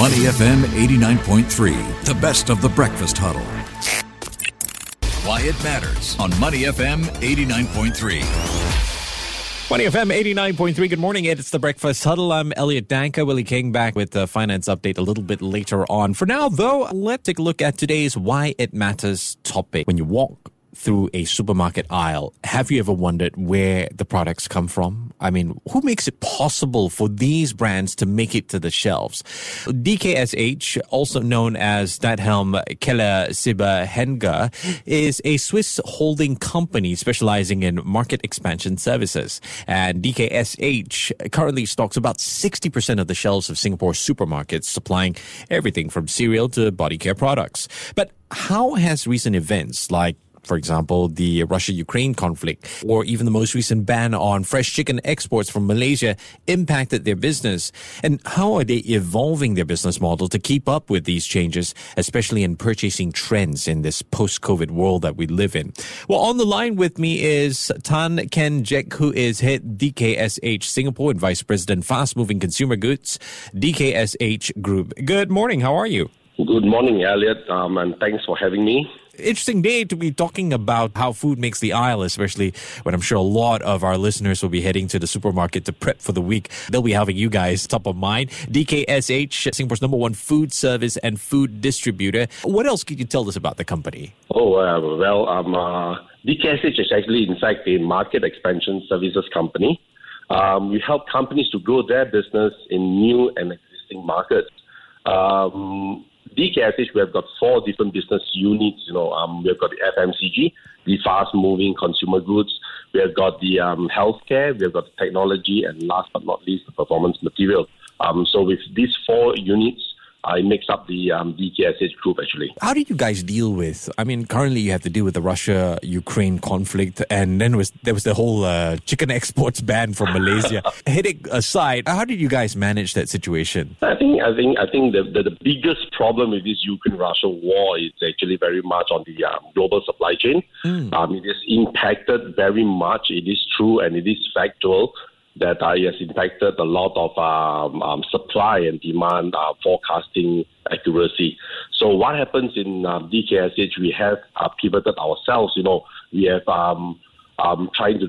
Money FM 89.3, the best of the breakfast huddle. Why it matters on Money FM 89.3. Money FM 89.3. Good morning. It's the Breakfast Huddle. I'm Elliot Danker. Willie King back with the finance update a little bit later on. For now, though, let's take a look at today's Why It Matters topic. When you walk through a supermarket aisle, have you ever wondered where the products come from? I mean, who makes it possible for these brands to make it to the shelves? DKSH, also known as Diethelm Keller Siber Hegner, is a Swiss holding company specializing in market expansion services. And DKSH currently stocks about 60% of the shelves of Singapore supermarkets, supplying everything from cereal to body care products. But how has recent events like for example, the Russia Ukraine conflict, or even the most recent ban on fresh chicken exports from Malaysia impacted their business? And how are they evolving their business model to keep up with these changes, especially in purchasing trends in this post COVID world that we live in? Well, on the line with me is Tan Ken Jek, who is head DKSH Singapore and Vice President Fast Moving Consumer Goods, DKSH Group. Good morning. How are you? Good morning, Elliot, um, and thanks for having me interesting day to be talking about how food makes the aisle, especially when I'm sure a lot of our listeners will be heading to the supermarket to prep for the week. They'll be having you guys top of mind. DKSH, Singapore's number one food service and food distributor. What else could you tell us about the company? Oh, uh, well, um, uh, DKSH is actually, in fact, a market expansion services company. Um, we help companies to grow their business in new and existing markets. Um, DKSH, we have got four different business units. You know, um, we have got the FMCG, the fast-moving consumer goods. We have got the um, healthcare. We have got the technology, and last but not least, the performance material. Um, so with these four units, it makes up the um, DKSH group actually. How did you guys deal with? I mean, currently you have to deal with the Russia-Ukraine conflict, and then was there was the whole uh, chicken exports ban from Malaysia. Headache aside, how did you guys manage that situation? I think I think I think the the, the biggest problem with this Ukraine-Russia war is actually very much on the um, global supply chain. Mm. Um, it is impacted very much. It is true and it is factual that uh, has impacted a lot of um, um, supply and demand uh, forecasting accuracy. So what happens in um, DKSH, we have uh, pivoted ourselves. You know, we have um, um, trying to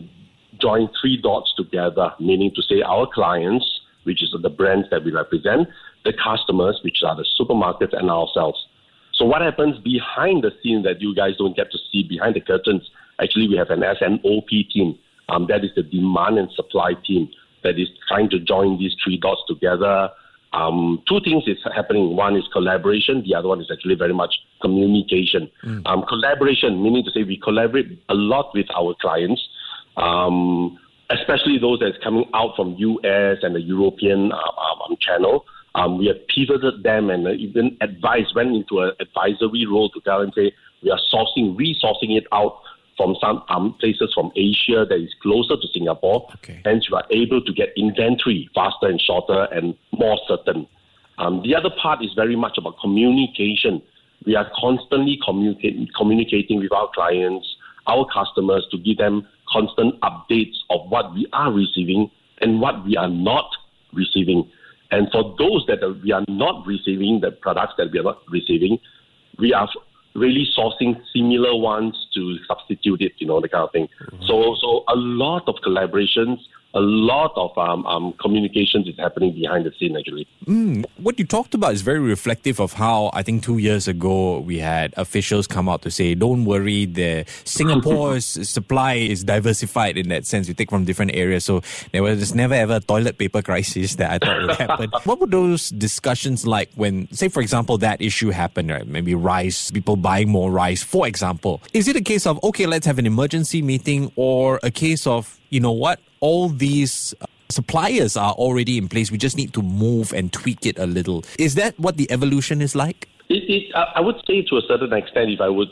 join three dots together, meaning to say our clients, which is the brands that we represent, the customers, which are the supermarkets, and ourselves. So what happens behind the scenes that you guys don't get to see behind the curtains? Actually, we have an S&OP team um, that is the demand and supply team that is trying to join these three dots together. Um, two things is happening. One is collaboration. The other one is actually very much communication. Mm. Um, collaboration, meaning to say we collaborate a lot with our clients, um, especially those that's coming out from US and the European uh, um, channel. Um, we have pivoted them and even advised, went into an advisory role to tell them, say, we are sourcing, resourcing it out from some um, places from Asia that is closer to Singapore. Okay. Hence, you are able to get inventory faster and shorter and more certain. Um, the other part is very much about communication. We are constantly communicating, communicating with our clients, our customers, to give them constant updates of what we are receiving and what we are not receiving. And for those that we are not receiving, the products that we are not receiving, we are really sourcing similar ones to substitute it, you know, the kind of thing. Mm-hmm. So, so a lot of collaborations, a lot of um, um, communications is happening behind the scene actually. Mm, what you talked about is very reflective of how I think two years ago we had officials come out to say, "Don't worry, the Singapore's supply is diversified in that sense. We take from different areas, so there was never ever a toilet paper crisis that I thought would happen." what were those discussions like when, say, for example, that issue happened? Right, maybe rice, people buying more rice, for example. Is it a case of okay, let's have an emergency meeting, or a case of you know what? All these uh, suppliers are already in place. We just need to move and tweak it a little. Is that what the evolution is like? It, it, I would say to a certain extent, if I would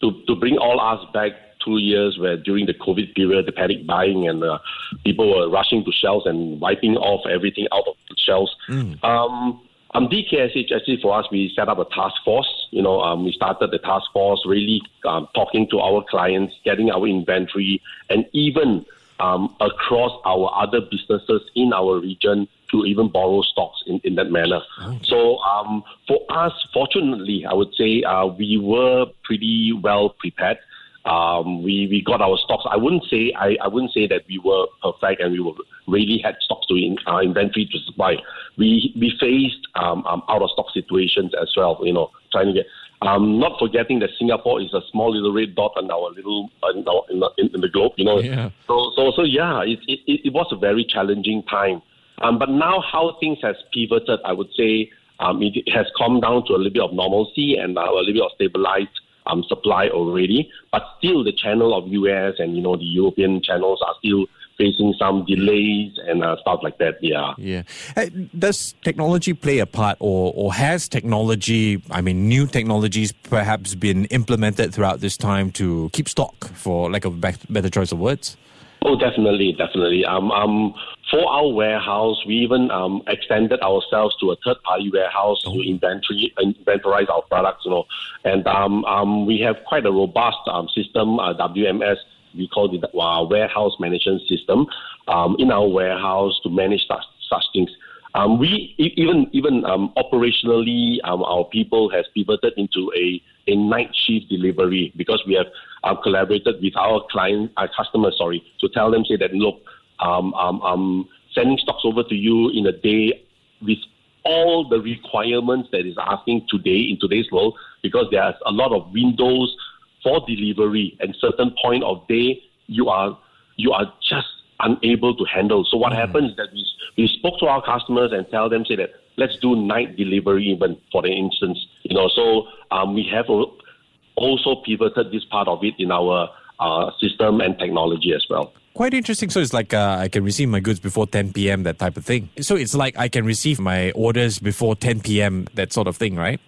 to, to bring all us back two years where during the COVID period, the panic buying and uh, people were rushing to shelves and wiping off everything out of the shelves. Mm. Um, um, DKSH, actually, for us, we set up a task force. You know, um, we started the task force really um, talking to our clients, getting our inventory, and even um, across our other businesses in our region to even borrow stocks in, in that manner. Okay. So um, for us, fortunately, I would say uh, we were pretty well prepared. Um, we we got our stocks. I wouldn't say I, I wouldn't say that we were perfect and we were really had stocks to in, uh, inventory to supply. We we faced um, um, out of stock situations as well. You know, trying to get. Um, not forgetting that Singapore is a small little red dot on our little in, our, in, the, in the globe. You know, yeah. so so so yeah, it, it it was a very challenging time. Um, but now how things has pivoted, I would say um, it has come down to a little bit of normalcy and uh, a little bit of stabilized um, supply already. But still, the channel of US and you know the European channels are still facing some delays and uh, stuff like that. Yeah. Yeah. Uh, does technology play a part, or or has technology? I mean, new technologies perhaps been implemented throughout this time to keep stock, for lack of a better choice of words. Oh, definitely, definitely. Um, um, for our warehouse, we even um, extended ourselves to a third-party warehouse oh. to inventory inventorize our products. You know, and um, um, we have quite a robust um, system, uh, WMS. We call it uh, warehouse management system um, in our warehouse to manage such, such things. Um, we even even um, operationally, um, our people has pivoted into a, a night shift delivery because we have uh, collaborated with our client, our customers, sorry, to tell them say that look, um, um, um, sending stocks over to you in a day with all the requirements that is asking today in today's world because there's a lot of windows for delivery and certain point of day you are you are just unable to handle. So what mm. happens is that we, we spoke to our customers and tell them, say that let's do night delivery even for the instance, you know. So um, we have also pivoted this part of it in our uh, system and technology as well. Quite interesting. So it's like uh, I can receive my goods before 10 p.m. that type of thing. So it's like I can receive my orders before 10 p.m. that sort of thing, right?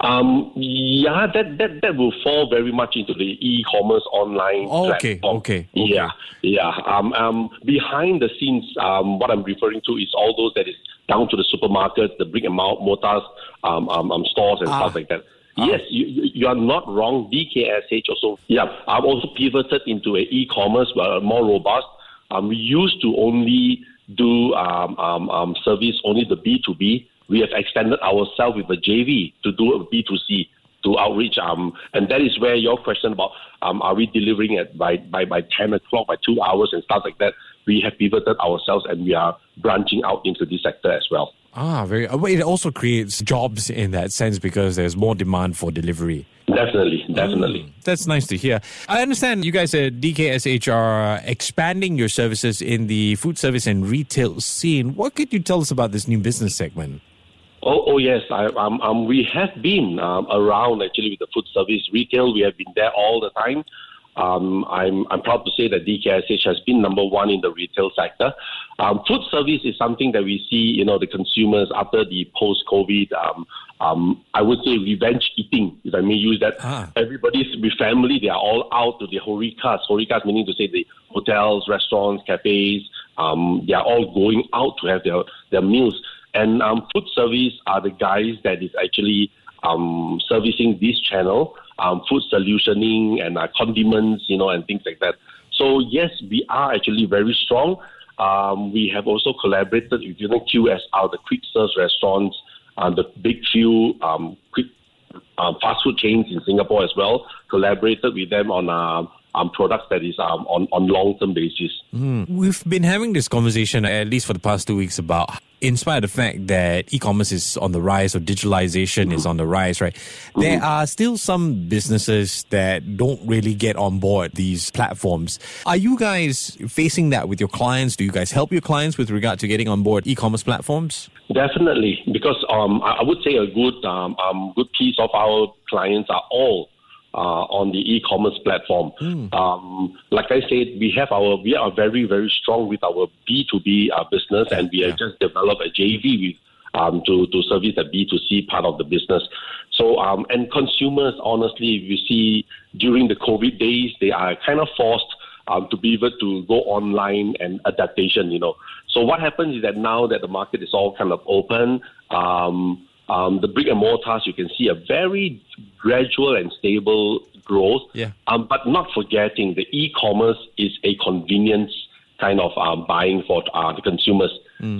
Um, yeah, that, that that will fall very much into the e-commerce online. Okay, platform. okay, okay. Yeah, yeah. Um, um, behind the scenes, um, what I'm referring to is all those that is down to the supermarket, the brick and mortar um, um, um, stores and ah. stuff like that. Ah. Yes, you, you are not wrong. DKSH also, yeah, I've also pivoted into a e-commerce, uh, more robust. Um, we used to only do um, um, um, service only the B2B we have extended ourselves with a JV to do a B2C to outreach. Um, and that is where your question about um, are we delivering it by, by, by 10 o'clock, by two hours and stuff like that, we have pivoted ourselves and we are branching out into this sector as well. Ah, very. Uh, it also creates jobs in that sense because there's more demand for delivery. Definitely, definitely. Mm, that's nice to hear. I understand you guys at DKSH are expanding your services in the food service and retail scene. What could you tell us about this new business segment? Oh, oh yes. I, um, um, we have been um, around actually with the food service retail. We have been there all the time. Um, I'm, I'm proud to say that DKSH has been number one in the retail sector. Um, food service is something that we see, you know, the consumers after the post-COVID, um, um, I would say revenge eating, if I may use that. Ah. Everybody's with family, they are all out to the HoReCas. HoReCas meaning to say the hotels, restaurants, cafes, um, they are all going out to have their, their meals. And um, food service are the guys that is actually um, servicing this channel, um, food solutioning and uh, condiments, you know, and things like that. So yes, we are actually very strong. Um, we have also collaborated with you know, QSR, the quick serve restaurants, uh, the big few um, quick uh, fast food chains in Singapore as well. Collaborated with them on uh, um, products that is um, on on long term basis. Mm. We've been having this conversation at least for the past two weeks about, in spite of the fact that e-commerce is on the rise or digitalization is on the rise, right? There are still some businesses that don't really get on board these platforms. Are you guys facing that with your clients? Do you guys help your clients with regard to getting on board e-commerce platforms? Definitely, because um, I would say a good um, um, good piece of our clients are all on the e-commerce platform. Mm. Um, like I said, we have our we are very very strong with our B two B uh, business, and we have just developed a JV with um, to to service the B two C part of the business. So um, and consumers, honestly, you see during the COVID days, they are kind of forced um, to be able to go online and adaptation. You know, so what happens is that now that the market is all kind of open. Um, um, the brick and mortars, you can see a very gradual and stable growth. Yeah. Um, but not forgetting the e-commerce is a convenience kind of um, buying for uh, the consumers.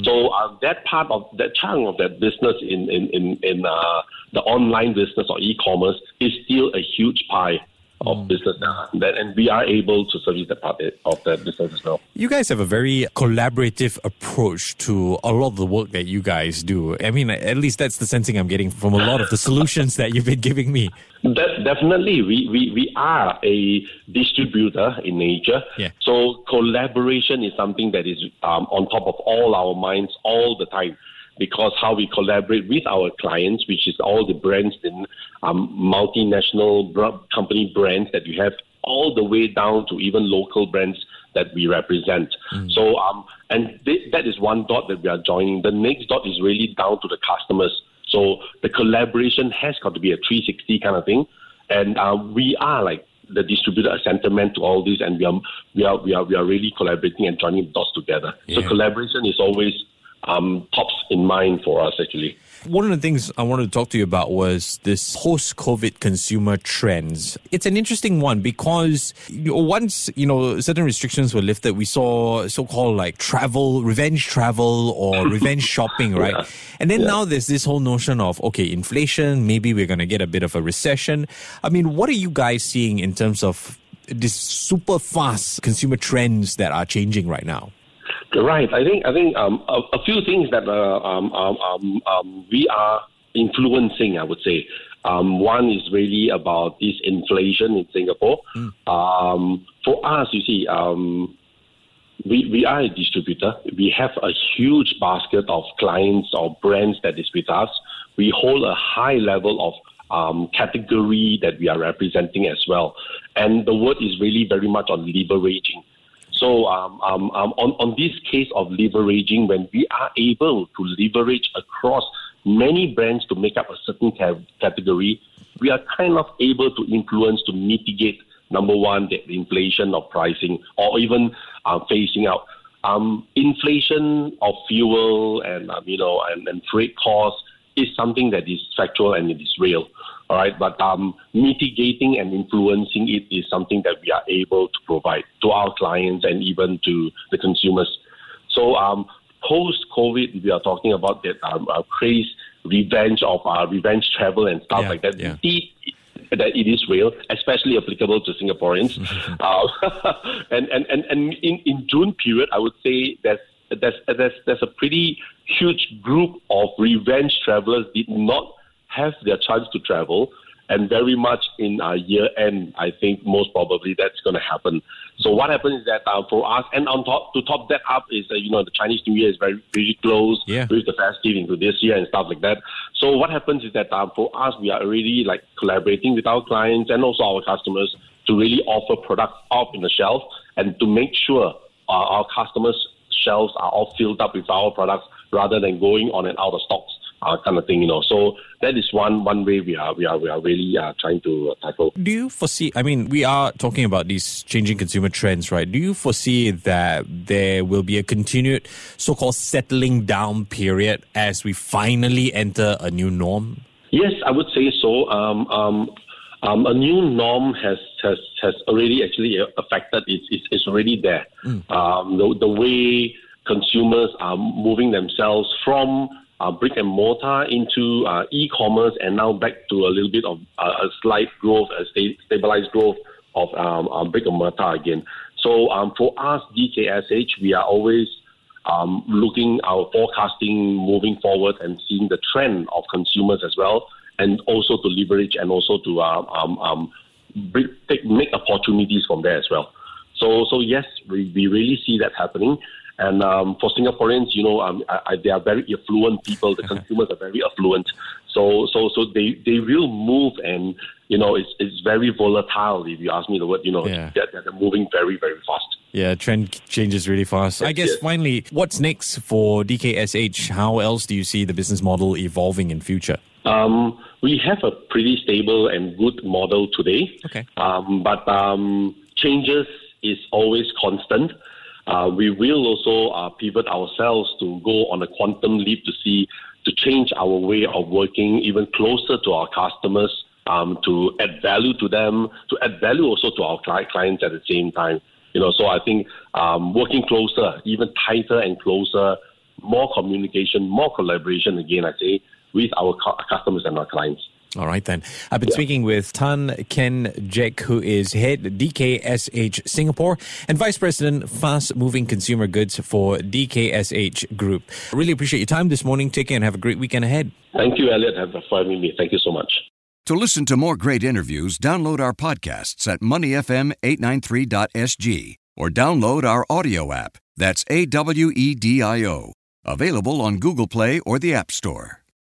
So uh, that part of that chunk of that business in in in, in uh, the online business or e-commerce is still a huge pie of business now. That, and we are able to service the part of that business as well. You guys have a very collaborative approach to a lot of the work that you guys do. I mean, at least that's the sensing I'm getting from a lot of the solutions that you've been giving me. That, definitely, we, we, we are a distributor in nature. Yeah. So collaboration is something that is um, on top of all our minds all the time. Because how we collaborate with our clients, which is all the brands in um, multinational company brands that we have, all the way down to even local brands that we represent. So, um, and th- that is one dot that we are joining. The next dot is really down to the customers. So the collaboration has got to be a 360 kind of thing, and uh, we are like the distributor sentiment to all this, and we are we are we are we are really collaborating and joining dots together. So collaboration is always um, tops in mind for us actually. One of the things I wanted to talk to you about was this post COVID consumer trends. It's an interesting one because once, you know, certain restrictions were lifted, we saw so called like travel, revenge travel or revenge shopping, right? And then now there's this whole notion of, okay, inflation, maybe we're going to get a bit of a recession. I mean, what are you guys seeing in terms of this super fast consumer trends that are changing right now? Right. I think I think um, a, a few things that uh, um, um, um, um, we are influencing. I would say um, one is really about this inflation in Singapore. Um, for us, you see, um, we, we are a distributor. We have a huge basket of clients or brands that is with us. We hold a high level of um, category that we are representing as well. And the word is really very much on leveraging. So um, um, um, on, on this case of leveraging, when we are able to leverage across many brands to make up a certain ca- category, we are kind of able to influence to mitigate number one the inflation of pricing or even uh, phasing out. Um, inflation of fuel and um, you know and, and freight costs is something that is factual and it is real. All right, but um, mitigating and influencing it is something that we are able to provide to our clients and even to the consumers. So, um, post COVID, we are talking about that um, uh, craze, revenge of uh, revenge travel and stuff Yeah, like that. yeah. Indeed, that it is real, especially applicable to Singaporeans. uh, and and and, and in, in June period, I would say there's there's there's there's a pretty huge group of revenge travelers did not have their chance to travel. And very much in uh, year end, I think most probably that's going to happen. So what happens is that uh, for us, and on top to top that up is uh, you know the Chinese New Year is very very close Yeah. with the festive into this year and stuff like that. So what happens is that um, for us, we are already like collaborating with our clients and also our customers to really offer products off in the shelf and to make sure uh, our customers' shelves are all filled up with our products rather than going on and out of stocks. Uh, kind of thing, you know. So that is one one way we are we are we are really uh, trying to uh, tackle. Do you foresee? I mean, we are talking about these changing consumer trends, right? Do you foresee that there will be a continued so called settling down period as we finally enter a new norm? Yes, I would say so. Um, um, um, a new norm has has has already actually affected. It's it's, it's already there. Um, the, the way consumers are moving themselves from uh, brick and mortar into uh, e-commerce and now back to a little bit of uh, a slight growth, a sta- stabilized growth of um, um, brick and mortar again. So um, for us, DKSH, we are always um, looking our forecasting moving forward and seeing the trend of consumers as well, and also to leverage and also to uh, um, um, take, make opportunities from there as well. So, so yes, we, we really see that happening. And um, for Singaporeans, you know, um, I, I, they are very affluent people. The consumers are very affluent. So, so, so they, they will move, and you know, it's it's very volatile. If you ask me the word, you know, Yeah. they're, they're moving very very fast. Yeah, trend changes really fast. I guess finally, what's next for DKSH? How else do you see the business model evolving in future? Um, we have a pretty stable and good model today. Okay. Um, but um, changes is always constant. Uh, we will also uh, pivot ourselves to go on a quantum leap to see to change our way of working even closer to our customers, um, to add value to them, to add value also to our clients at the same time. You know, so I think um, working closer, even tighter and closer, more communication, more collaboration. Again, I say with our customers and our clients. All right, then. I've been yeah. speaking with Tan Ken Jek, who is head DKSH Singapore and Vice President Fast Moving Consumer Goods for DKSH Group. Really appreciate your time this morning. Take care and have a great weekend ahead. Thank you, Elliot, for having me. Thank you so much. To listen to more great interviews, download our podcasts at moneyfm893.sg or download our audio app. That's A W E D I O. Available on Google Play or the App Store.